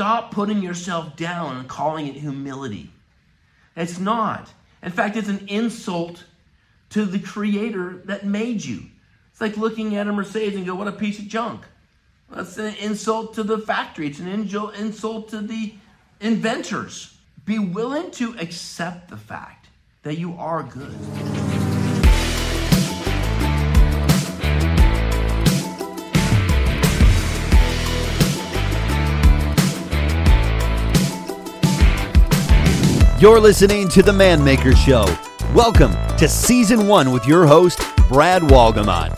Stop putting yourself down and calling it humility. It's not. In fact, it's an insult to the creator that made you. It's like looking at a Mercedes and go, what a piece of junk. That's an insult to the factory. It's an insult to the inventors. Be willing to accept the fact that you are good. You're listening to The Man Maker Show. Welcome to season one with your host, Brad Walgamon.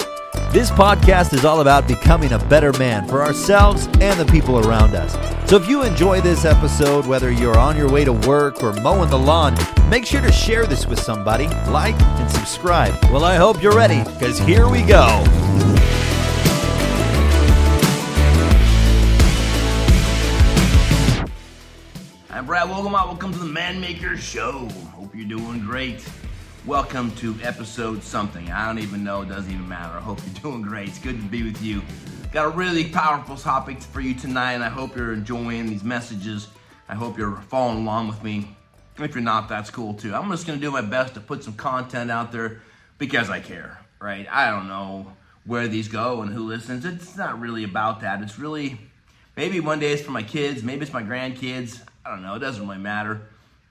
This podcast is all about becoming a better man for ourselves and the people around us. So if you enjoy this episode, whether you're on your way to work or mowing the lawn, make sure to share this with somebody, like, and subscribe. Well, I hope you're ready, because here we go. Welcome, Welcome to the Man Maker Show. Hope you're doing great. Welcome to episode something. I don't even know. It doesn't even matter. I hope you're doing great. It's good to be with you. Got a really powerful topic for you tonight, and I hope you're enjoying these messages. I hope you're following along with me. If you're not, that's cool too. I'm just going to do my best to put some content out there because I care, right? I don't know where these go and who listens. It's not really about that. It's really maybe one day it's for my kids, maybe it's my grandkids. I don't know, it doesn't really matter.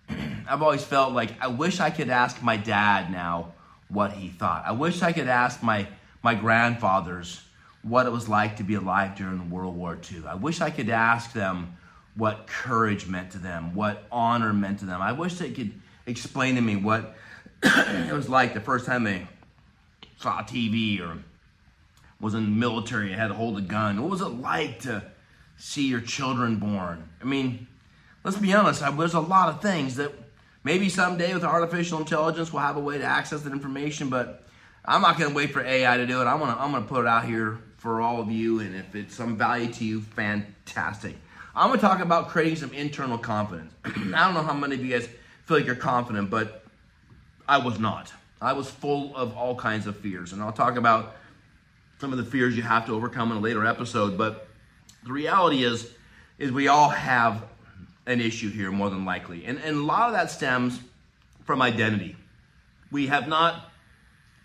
I've always felt like I wish I could ask my dad now what he thought. I wish I could ask my, my grandfathers what it was like to be alive during World War II. I wish I could ask them what courage meant to them, what honor meant to them. I wish they could explain to me what it was like the first time they saw TV or was in the military and had to hold a gun. What was it like to see your children born? I mean, let's be honest, uh, there's a lot of things that maybe someday with artificial intelligence we'll have a way to access that information, but I'm not going to wait for AI to do it. I'm going to I'm going to put it out here for all of you, and if it's some value to you, fantastic. I'm going to talk about creating some internal confidence. I don't know how many of you guys feel like you're confident, but I was not. I was full of all kinds of fears, and I'll talk about some of the fears you have to overcome in a later episode. But the reality is, is we all have an issue here more than likely. And, and a lot of that stems from identity. We have not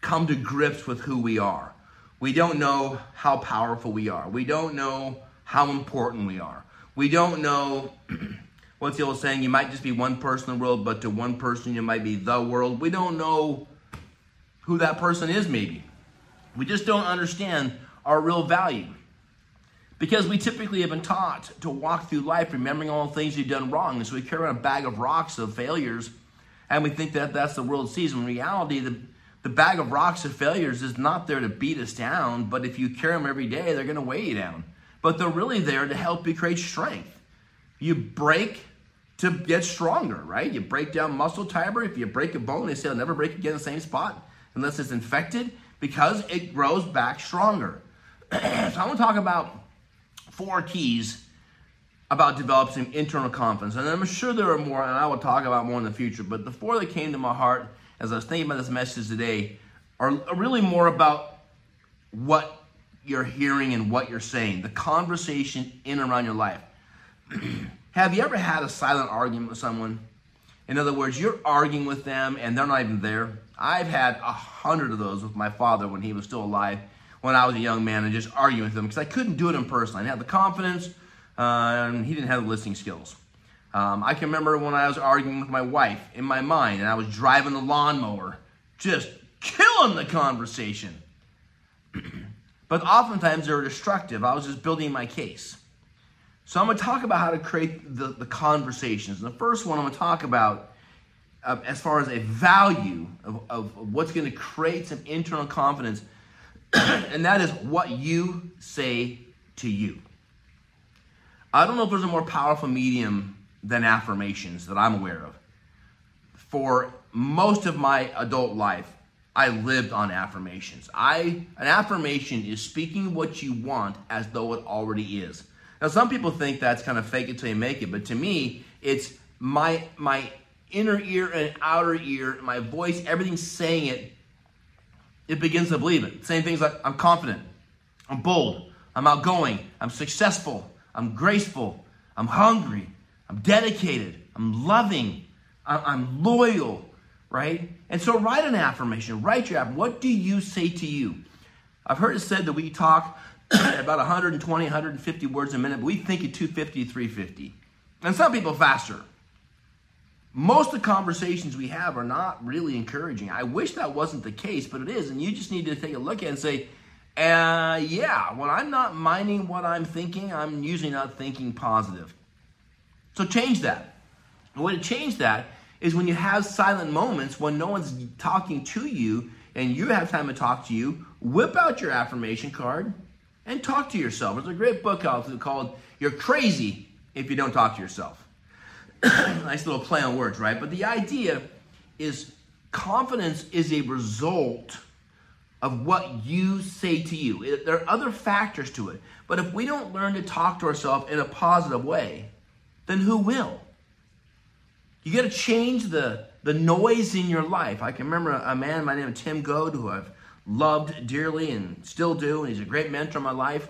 come to grips with who we are. We don't know how powerful we are. We don't know how important we are. We don't know what's the old saying, you might just be one person in the world, but to one person you might be the world. We don't know who that person is, maybe. We just don't understand our real value. Because we typically have been taught to walk through life remembering all the things we've done wrong. And so we carry around a bag of rocks of failures and we think that that's the world sees. In reality, the, the bag of rocks of failures is not there to beat us down, but if you carry them every day, they're going to weigh you down. But they're really there to help you create strength. You break to get stronger, right? You break down muscle fiber. If you break a bone, they say it'll never break again in the same spot unless it's infected because it grows back stronger. so I want to talk about four keys about developing internal confidence. And I'm sure there are more, and I will talk about more in the future. But the four that came to my heart as I was thinking about this message today are really more about what you're hearing and what you're saying, the conversation in and around your life. Have you ever had a silent argument with someone? In other words, you're arguing with them and they're not even there. I've had a hundred of those with my father when he was still alive when I was a young man and just arguing with him because I couldn't do it in person. I didn't have the confidence, uh, and he didn't have the listening skills. Um, I can remember when I was arguing with my wife in my mind, and I was driving the lawnmower, just killing the conversation. but oftentimes they were destructive. I was just building my case. So I'm going to talk about how to create the, the conversations. And the first one I'm going to talk about uh, as far as a value of, of what's going to create some internal confidence and that is what you say to you. I don't know if there's a more powerful medium than affirmations that I'm aware of. For most of my adult life, I lived on affirmations. I an affirmation is speaking what you want as though it already is. Now some people think that's kind of fake it till you make it, but to me, it's my my inner ear and outer ear, my voice, everything saying it it begins to believe it. Same things like I'm confident, I'm bold, I'm outgoing, I'm successful, I'm graceful, I'm hungry. I'm dedicated. I'm loving. I'm loyal, right? And so write an affirmation. Write your app. What do you say to you? I've heard it said that we talk about 120, 150 words a minute, but we think at 250, 350. And some people faster. Most of the conversations we have are not really encouraging. I wish that wasn't the case, but it is. And you just need to take a look at and say, uh, yeah, when I'm not minding what I'm thinking, I'm usually not thinking positive. So change that. The way to change that is when you have silent moments when no one's talking to you and you have time to talk to you, whip out your affirmation card and talk to yourself. There's a great book out called You're Crazy If You Don't Talk to Yourself. nice little play on words, right? But the idea is confidence is a result of what you say to you. There are other factors to it. But if we don't learn to talk to ourselves in a positive way, then who will? You got to change the, the noise in your life. I can remember a man by the name of Tim Goad who I've loved dearly and still do, and he's a great mentor in my life.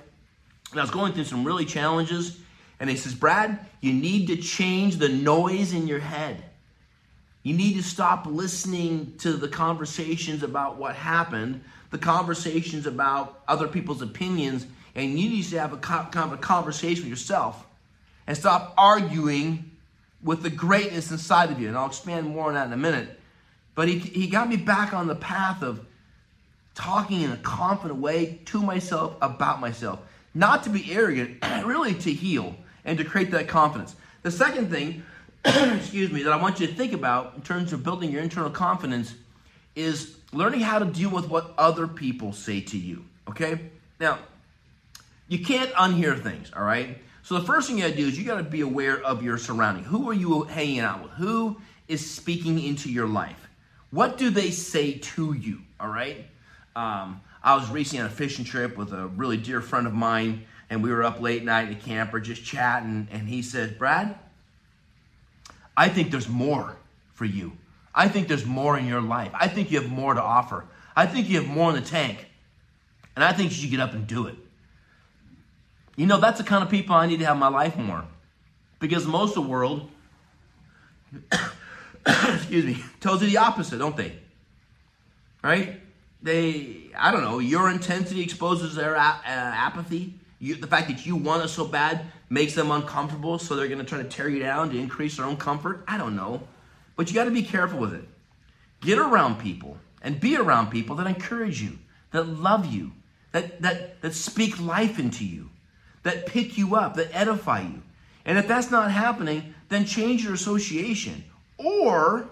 And I was going through some really challenges, and he says, Brad, you need to change the noise in your head. You need to stop listening to the conversations about what happened, the conversations about other people's opinions, and you need to have a, kind of a conversation with yourself and stop arguing with the greatness inside of you. And I'll expand more on that in a minute. But he, he got me back on the path of talking in a confident way to myself about myself. Not to be arrogant, really to heal and to create that confidence. The second thing, excuse me, that I want you to think about in terms of building your internal confidence is learning how to deal with what other people say to you. Okay? Now, you can't unhear things, all right? So the first thing you gotta do is you gotta be aware of your surrounding. Who are you hanging out with? Who is speaking into your life? What do they say to you? All right. Um, I was recently on a fishing trip with a really dear friend of mine, and we were up late night in a camper just chatting. And he said, Brad, I think there's more for you. I think there's more in your life. I think you have more to offer. I think you have more in the tank. And I think you should get up and do it. You know, that's the kind of people I need to have in my life more. Because most of the world, excuse me, tells you the opposite, don't they? Right? They, I don't know, your intensity exposes their a- uh, apathy. You, the fact that you want it so bad makes them uncomfortable, so they're going to try to tear you down to increase their own comfort. I don't know. But you got to be careful with it. Get around people and be around people that encourage you, that love you, that, that, that speak life into you that pick you up, that edify you. And if that's not happening, then change your association or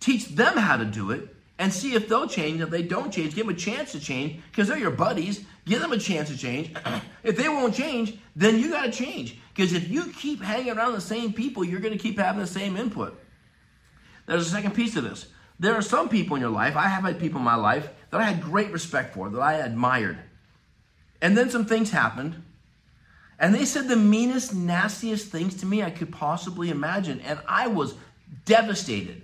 teach them how to do it and see if they'll change. If they don't change, give them a chance to change because they're your buddies. Give them a chance to change. if they won't change, then you got to change. Because if you keep hanging around the same people, you're going to keep having the same input. There's a second piece of this. There are some people in your life, I have had people in my life that I had great respect for, that I admired. And then some things happened. And they said the meanest, nastiest things to me I could possibly imagine. And I was devastated.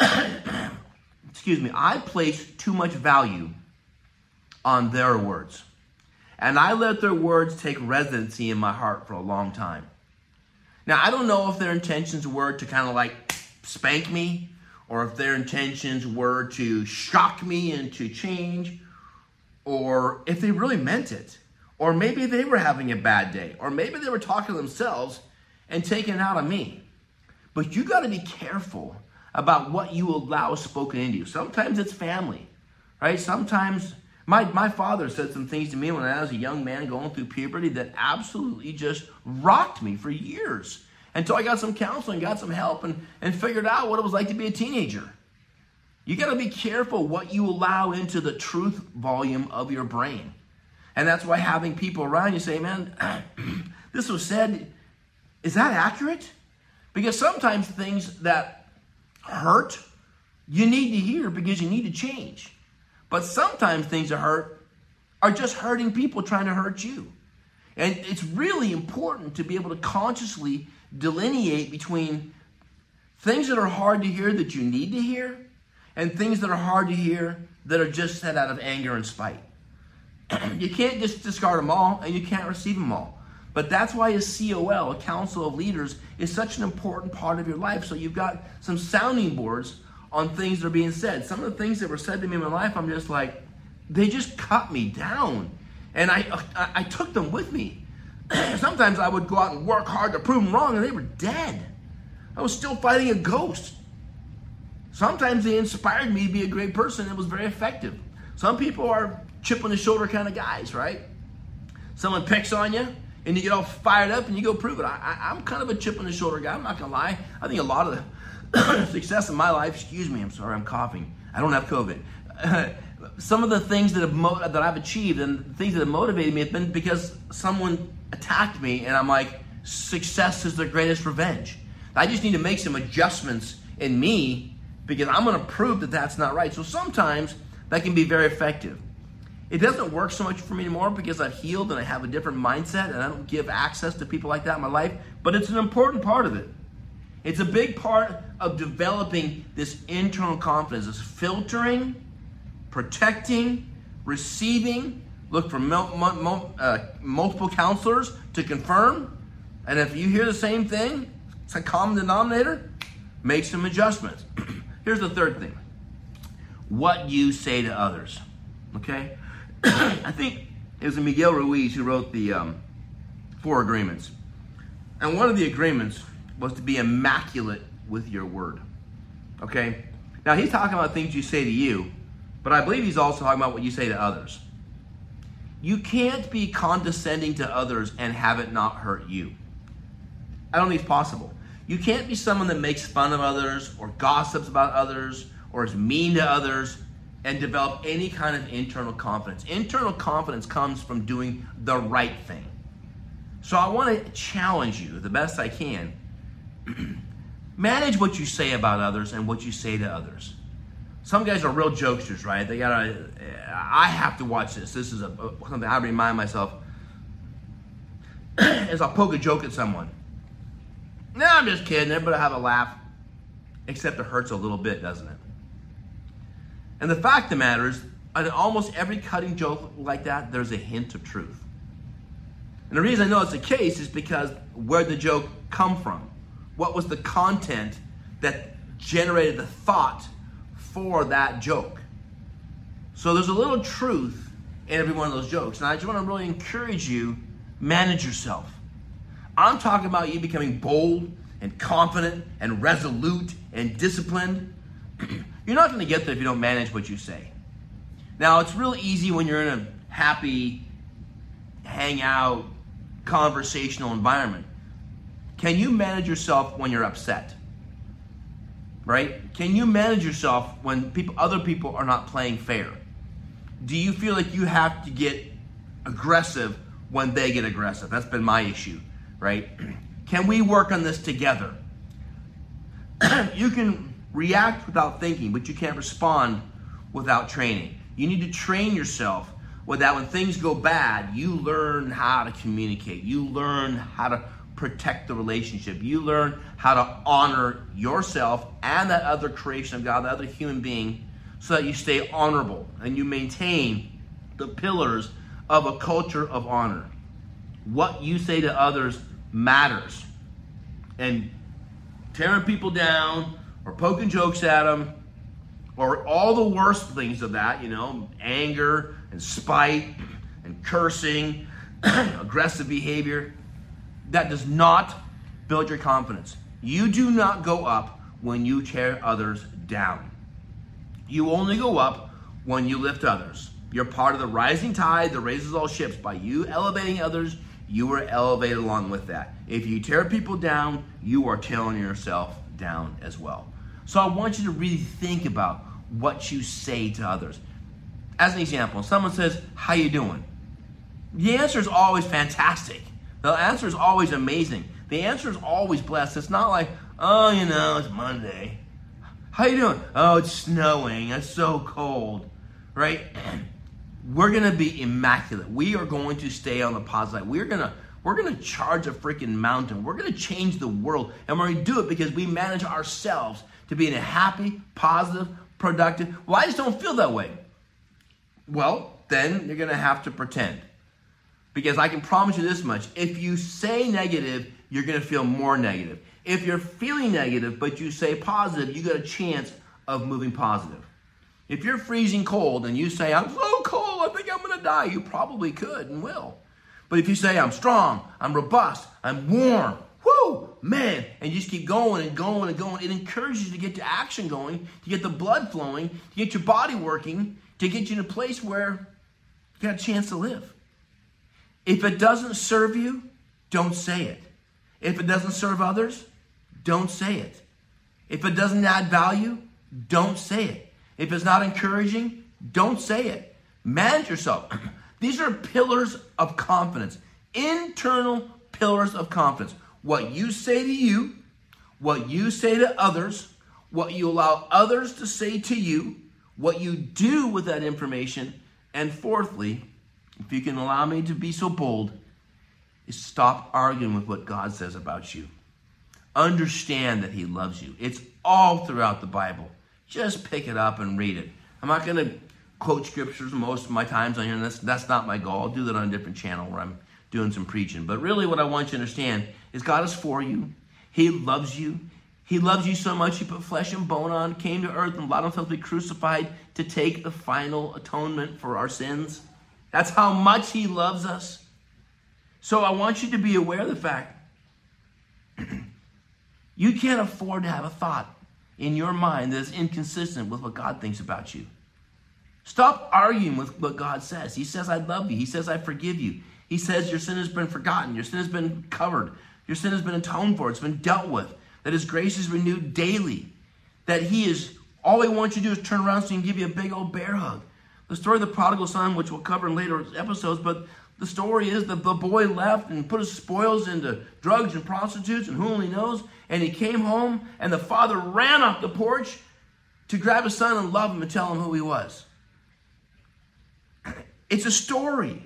Excuse me. I placed too much value on their words. And I let their words take residency in my heart for a long time. Now, I don't know if their intentions were to kind of like spank me or if their intentions were to shock me into change or if they really meant it, or maybe they were having a bad day, or maybe they were talking to themselves and taking it out on me. But you got to be careful about what you allow spoken into you. Sometimes it's family, right? Sometimes my, my father said some things to me when I was a young man going through puberty that absolutely just rocked me for years until I got some counseling, got some help, and, and figured out what it was like to be a teenager. You got to be careful what you allow into the truth volume of your brain. And that's why having people around you say, man, this was said, is that accurate? Because sometimes things that hurt, you need to hear because you need to change. But sometimes things that hurt are just hurting people trying to hurt you. And it's really important to be able to consciously delineate between things that are hard to hear that you need to hear and things that are hard to hear that are just said out of anger and spite. you can't just discard them all and you can't receive them all. But that's why a COL, a council of leaders, is such an important part of your life. So you've got some sounding boards on things that are being said. Some of the things that were said to me in my life, I'm just like, they just cut me down. And I, I, I took them with me. Sometimes I would go out and work hard to prove them wrong, and they were dead. I was still fighting a ghost. Sometimes they inspired me to be a great person. It was very effective. Some people are chip on the shoulder kind of guys, right? Someone picks on you, and you get all fired up and you go prove it. I, am kind of a chip on the shoulder guy. I'm not gonna lie. I think a lot of the success in my life. Excuse me. I'm sorry. I'm coughing. I don't have COVID. some of the things that have mo- that I've achieved and things that have motivated me have been because someone attacked me, and I'm like, success is the greatest revenge. I just need to make some adjustments in me because I'm going to prove that that's not right. So sometimes that can be very effective. It doesn't work so much for me anymore because I've healed and I have a different mindset and I don't give access to people like that in my life, but it's an important part of it. It's a big part of developing this internal confidence, this filtering, protecting, receiving. Look for mul- mul- uh, multiple counselors to confirm. And if you hear the same thing, it's a common denominator, make some adjustments. Here's the third thing what you say to others. Okay? I think it was Miguel Ruiz who wrote the um, Four Agreements. And one of the agreements was to be immaculate with your word. Okay? Now, he's talking about things you say to you, but I believe he's also talking about what you say to others. You can't be condescending to others and have it not hurt you. I don't think it's possible. You can't be someone that makes fun of others or gossips about others or is mean to others and develop any kind of internal confidence. Internal confidence comes from doing the right thing. So I want to challenge you the best I can. Manage what you say about others and what you say to others. Some guys are real jokesters, right? They gotta. I have to watch this. This is a, something I remind myself. as I'll poke a joke at someone. No, I'm just kidding. Everybody have a laugh. Except it hurts a little bit, doesn't it? And the fact of the matter is, in almost every cutting joke like that, there's a hint of truth. And the reason I know it's the case is because where did the joke come from? What was the content that generated the thought for that joke? So there's a little truth in every one of those jokes. And I just want to really encourage you, manage yourself. I'm talking about you becoming bold and confident and resolute and disciplined. You're not going to get there if you don't manage what you say. Now, it's real easy when you're in a happy, hangout, conversational environment. Can you manage yourself when you're upset? Right? Can you manage yourself when people, other people are not playing fair? Do you feel like you have to get aggressive when they get aggressive? That's been my issue, right? Can we work on this together? you can react without thinking, but you can't respond without training. You need to train yourself with that when things go bad, you learn how to communicate. You learn how to protect the relationship. You learn how to honor yourself and that other creation of God, that other human being, so that you stay honorable and you maintain the pillars of a culture of honor. What you say to others matters. And tearing people down, or poking jokes at them, or all the worst things of that, you know, anger and spite and cursing, aggressive behavior, that does not build your confidence. You do not go up when you tear others down. You only go up when you lift others. You're part of the rising tide that raises all ships. By you elevating others, you are elevated along with that. If you tear people down, you are tearing yourself down as well. So I want you to really think about what you say to others. As an example, someone says, "How you doing?" The answer is always fantastic. The answer is always amazing. The answer is always blessed. It's not like, "Oh, you know, it's Monday." How you doing? Oh, it's snowing. It's so cold. Right? We're going to be immaculate. We are going to stay on the positive. We're going to we're going to charge a freaking mountain. We're going to change the world. And we're going to do it because we manage ourselves to be in a happy, positive, productive. Well, I just don't feel that way. Well, then you're going to have to pretend. Because I can promise you this much if you say negative, you're going to feel more negative. If you're feeling negative, but you say positive, you got a chance of moving positive. If you're freezing cold and you say, I'm so cold, I think I'm going to die, you probably could and will. But if you say, I'm strong, I'm robust, I'm warm, whoo, man, and you just keep going and going and going, it encourages you to get to action going, to get the blood flowing, to get your body working, to get you in a place where you got a chance to live. If it doesn't serve you, don't say it. If it doesn't serve others, don't say it. If it doesn't add value, don't say it. If it's not encouraging, don't say it. Manage yourself. These are pillars of confidence, internal pillars of confidence. What you say to you, what you say to others, what you allow others to say to you, what you do with that information, and fourthly, if you can allow me to be so bold, is stop arguing with what God says about you. Understand that He loves you. It's all throughout the Bible. Just pick it up and read it. I'm not going to quote scriptures most of my times on here, and that's, that's not my goal. I'll do that on a different channel where I'm doing some preaching. But really, what I want you to understand is God is for you. He loves you. He loves you so much, He put flesh and bone on, came to earth, and allowed Himself to be crucified to take the final atonement for our sins. That's how much He loves us. So I want you to be aware of the fact you can't afford to have a thought in your mind that is inconsistent with what God thinks about you. Stop arguing with what God says. He says, I love you. He says, I forgive you. He says, Your sin has been forgotten. Your sin has been covered. Your sin has been atoned for. It's been dealt with. That His grace is renewed daily. That He is, all He wants you to do is turn around so He can give you a big old bear hug. The story of the prodigal son, which we'll cover in later episodes, but the story is that the boy left and put his spoils into drugs and prostitutes and who only knows. And he came home, and the father ran off the porch to grab his son and love him and tell him who he was. It's a story.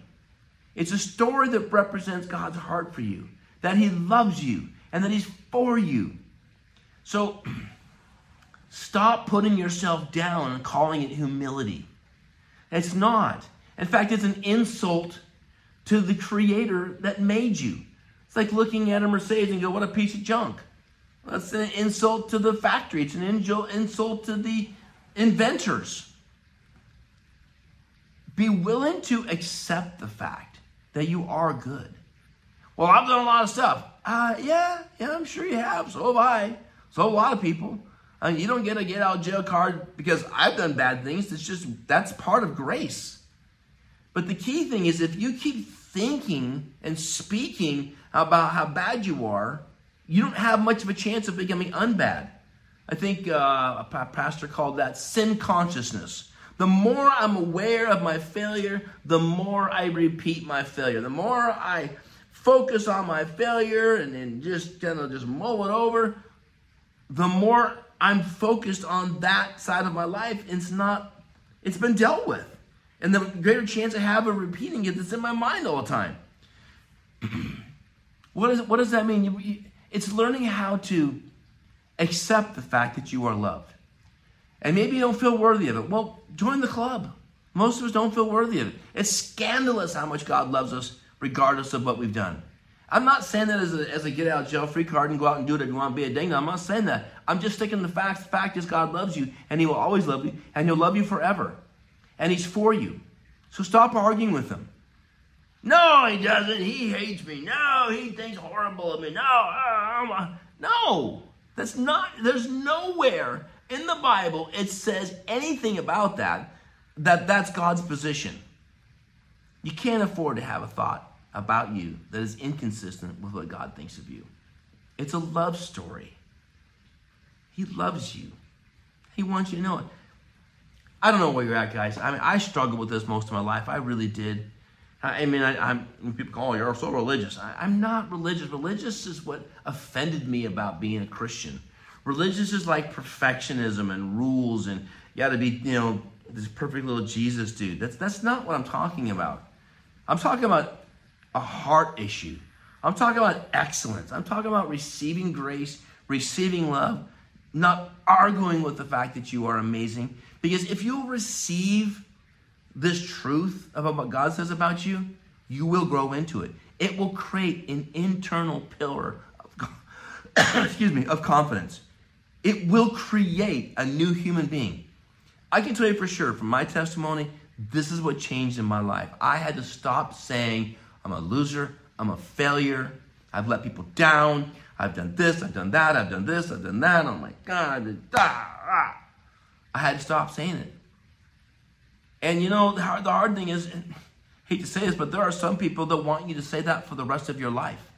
It's a story that represents God's heart for you, that he loves you, and that he's for you. So stop putting yourself down and calling it humility. It's not. In fact, it's an insult to the creator that made you. It's like looking at a Mercedes and go, what a piece of junk. That's an insult to the factory. It's an insult to the inventors. Be willing to accept the fact that you are good. Well, I've done a lot of stuff. Uh, yeah, yeah, I'm sure you have. So have I. So have a lot of people. I mean, you don't get a get out jail card because I've done bad things. It's just that's part of grace. But the key thing is if you keep thinking and speaking about how bad you are, you don't have much of a chance of becoming unbad. I think uh, a pastor called that sin consciousness. The more I'm aware of my failure, the more I repeat my failure. The more I focus on my failure and then just kind of just mull it over, the more I'm focused on that side of my life. It's not, it's been dealt with. And the greater chance I have of repeating it that's in my mind all the time. what, is, what does that mean? It's learning how to accept the fact that you are loved. And maybe you don't feel worthy of it. Well, join the club. Most of us don't feel worthy of it. It's scandalous how much God loves us, regardless of what we've done. I'm not saying that as a, as a get out jail free card and go out and do it if you want to be a ding. I'm not saying that. I'm just sticking to the fact. The fact is, God loves you, and He will always love you, and He'll love you forever. And He's for you. So stop arguing with Him. No, He doesn't. He hates me. No, He thinks horrible of me. No, uh, no. That's not. There's nowhere in the Bible it says anything about that. That that's God's position. You can't afford to have a thought about you that is inconsistent with what God thinks of you. It's a love story. He loves you. He wants you to know it. I don't know where you're at, guys. I mean, I struggled with this most of my life. I really did. I mean, I, am people call oh, you're so religious. I, I'm not religious. Religious is what offended me about being a Christian. Religious is like perfectionism and rules, and you got to be, you know, this perfect little Jesus dude. That's that's not what I'm talking about. I'm talking about a heart issue. I'm talking about excellence. I'm talking about receiving grace, receiving love, not arguing with the fact that you are amazing. Because if you receive this truth about what God says about you, You will grow into it. It will create an internal pillar of, excuse me, of confidence. It will create a new human being. I can tell you for sure from my testimony, this is what changed in my life. I had to stop saying, I'm a loser, I'm a failure, I've let people down, I've done this, I've done that, I've done this, I've done that. Oh my God. I had to stop saying it. And you know, the hard, the hard thing is, hate to say this, but there are some people that want you to say that for the rest of your life.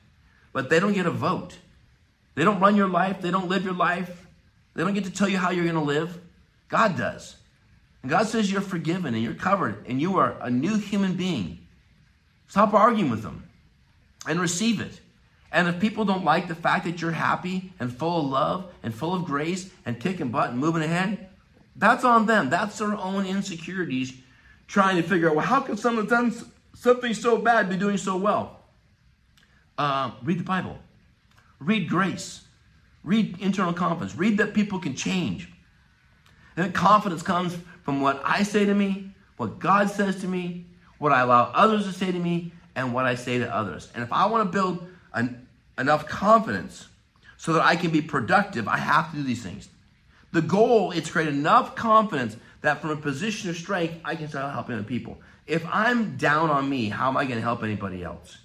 But they don't get a vote. They don't run your life, they don't live your life, they don't get to tell you how you're going to live. God does. And God says you're forgiven and you're covered and you are a new human being. Stop arguing with them and receive it. And if people don't like the fact that you're happy and full of love and full of grace and kicking butt and moving ahead, that's on them. That's their own insecurities trying to figure out, well, how can someone done something so bad be doing so well? Uh, read the Bible. Read grace. Read internal confidence. Read that people can change. And that confidence comes from what I say to me, what God says to me, what I allow others to say to me, and what I say to others. And if I want to build an enough confidence so that I can be productive, I have to do these things. The goal is to create enough confidence that from a position of strength, I can start helping other people. If I'm down on me, how am I going to help anybody else?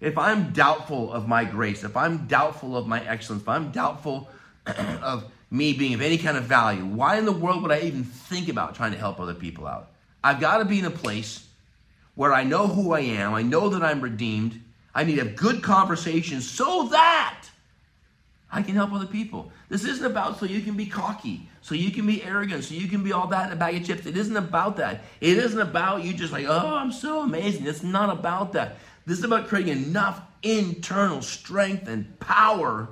If I'm doubtful of my grace, if I'm doubtful of my excellence, if I'm doubtful of me being of any kind of value, why in the world would I even think about trying to help other people out? I've got to be in a place where I know who I am, I know that I'm redeemed, I need have good conversations so that I can help other people. This isn't about so you can be cocky, so you can be arrogant, so you can be all that in a bag of chips. It isn't about that. It isn't about you just like, oh, I'm so amazing. It's not about that. This is about creating enough internal strength and power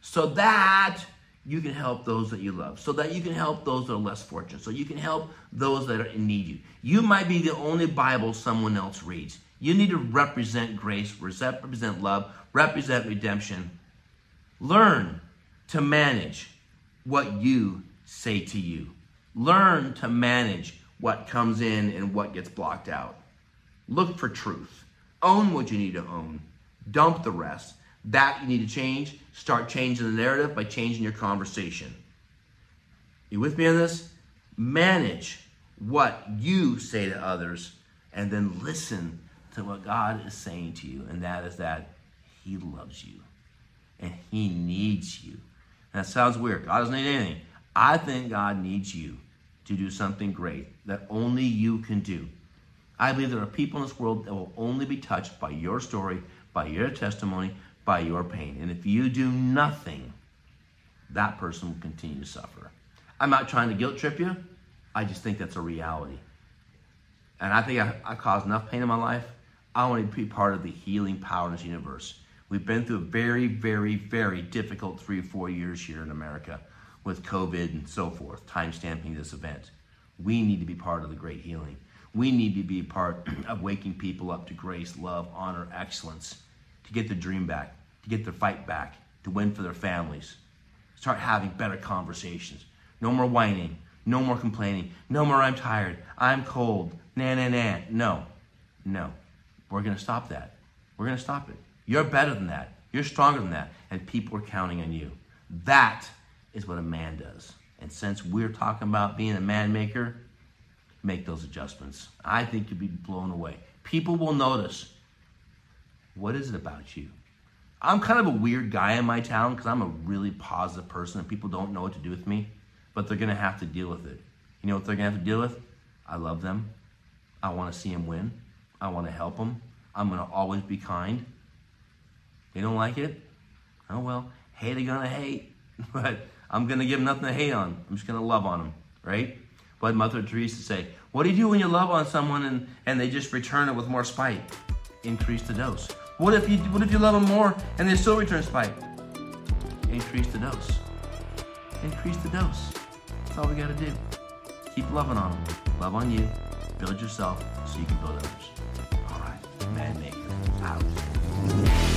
so that you can help those that you love, so that you can help those that are less fortunate, so you can help those that are need you. You might be the only Bible someone else reads. You need to represent grace, represent love, represent redemption. Learn to manage what you say to you. Learn to manage what comes in and what gets blocked out. Look for truth. Own what you need to own. Dump the rest. That you need to change. Start changing the narrative by changing your conversation. You with me on this? Manage what you say to others and then listen to what God is saying to you, and that is that He loves you and He needs you. That sounds weird. God doesn't need anything. I think God needs you to do something great that only you can do. I believe there are people in this world that will only be touched by your story, by your testimony, by your pain. And if you do nothing, that person will continue to suffer. I'm not trying to guilt trip you. I just think that's a reality. And I think I, I caused enough pain in my life I want to be part of the healing power in this universe. We've been through a very, very, very difficult three or four years here in America with COVID and so forth, time stamping this event. We need to be part of the great healing. We need to be part of waking people up to grace, love, honor, excellence, to get the dream back, to get their fight back, to win for their families. Start having better conversations. No more whining. No more complaining. No more I'm tired. I'm cold. Nah, nah, nah. No. No. We're going to stop that. We're going to stop it. You're better than that. You're stronger than that. And people are counting on you. That is what a man does. And since we're talking about being a man maker, make those adjustments. I think you'll be blown away. People will notice. What is it about you? I'm kind of a weird guy in my town because I'm a really positive person and people don't know what to do with me, but they're going to have to deal with it. You know what they're going to have to deal with? I love them. I want to see them win. I want to help them. I'm going to always be kind. They don't like it? Oh well, hate are going to hate. But I'm going to give them nothing to hate on. I'm just going to love on them, right? But Mother Teresa say, what do you do when you love on someone and, and they just return it with more spite? Increase the dose. What if you what if you love them more and they still return spite? Increase the dose. Increase the dose. That's all we got to do. Keep loving on them. Love on you. Build yourself so you can build others. All right, Man Maker out.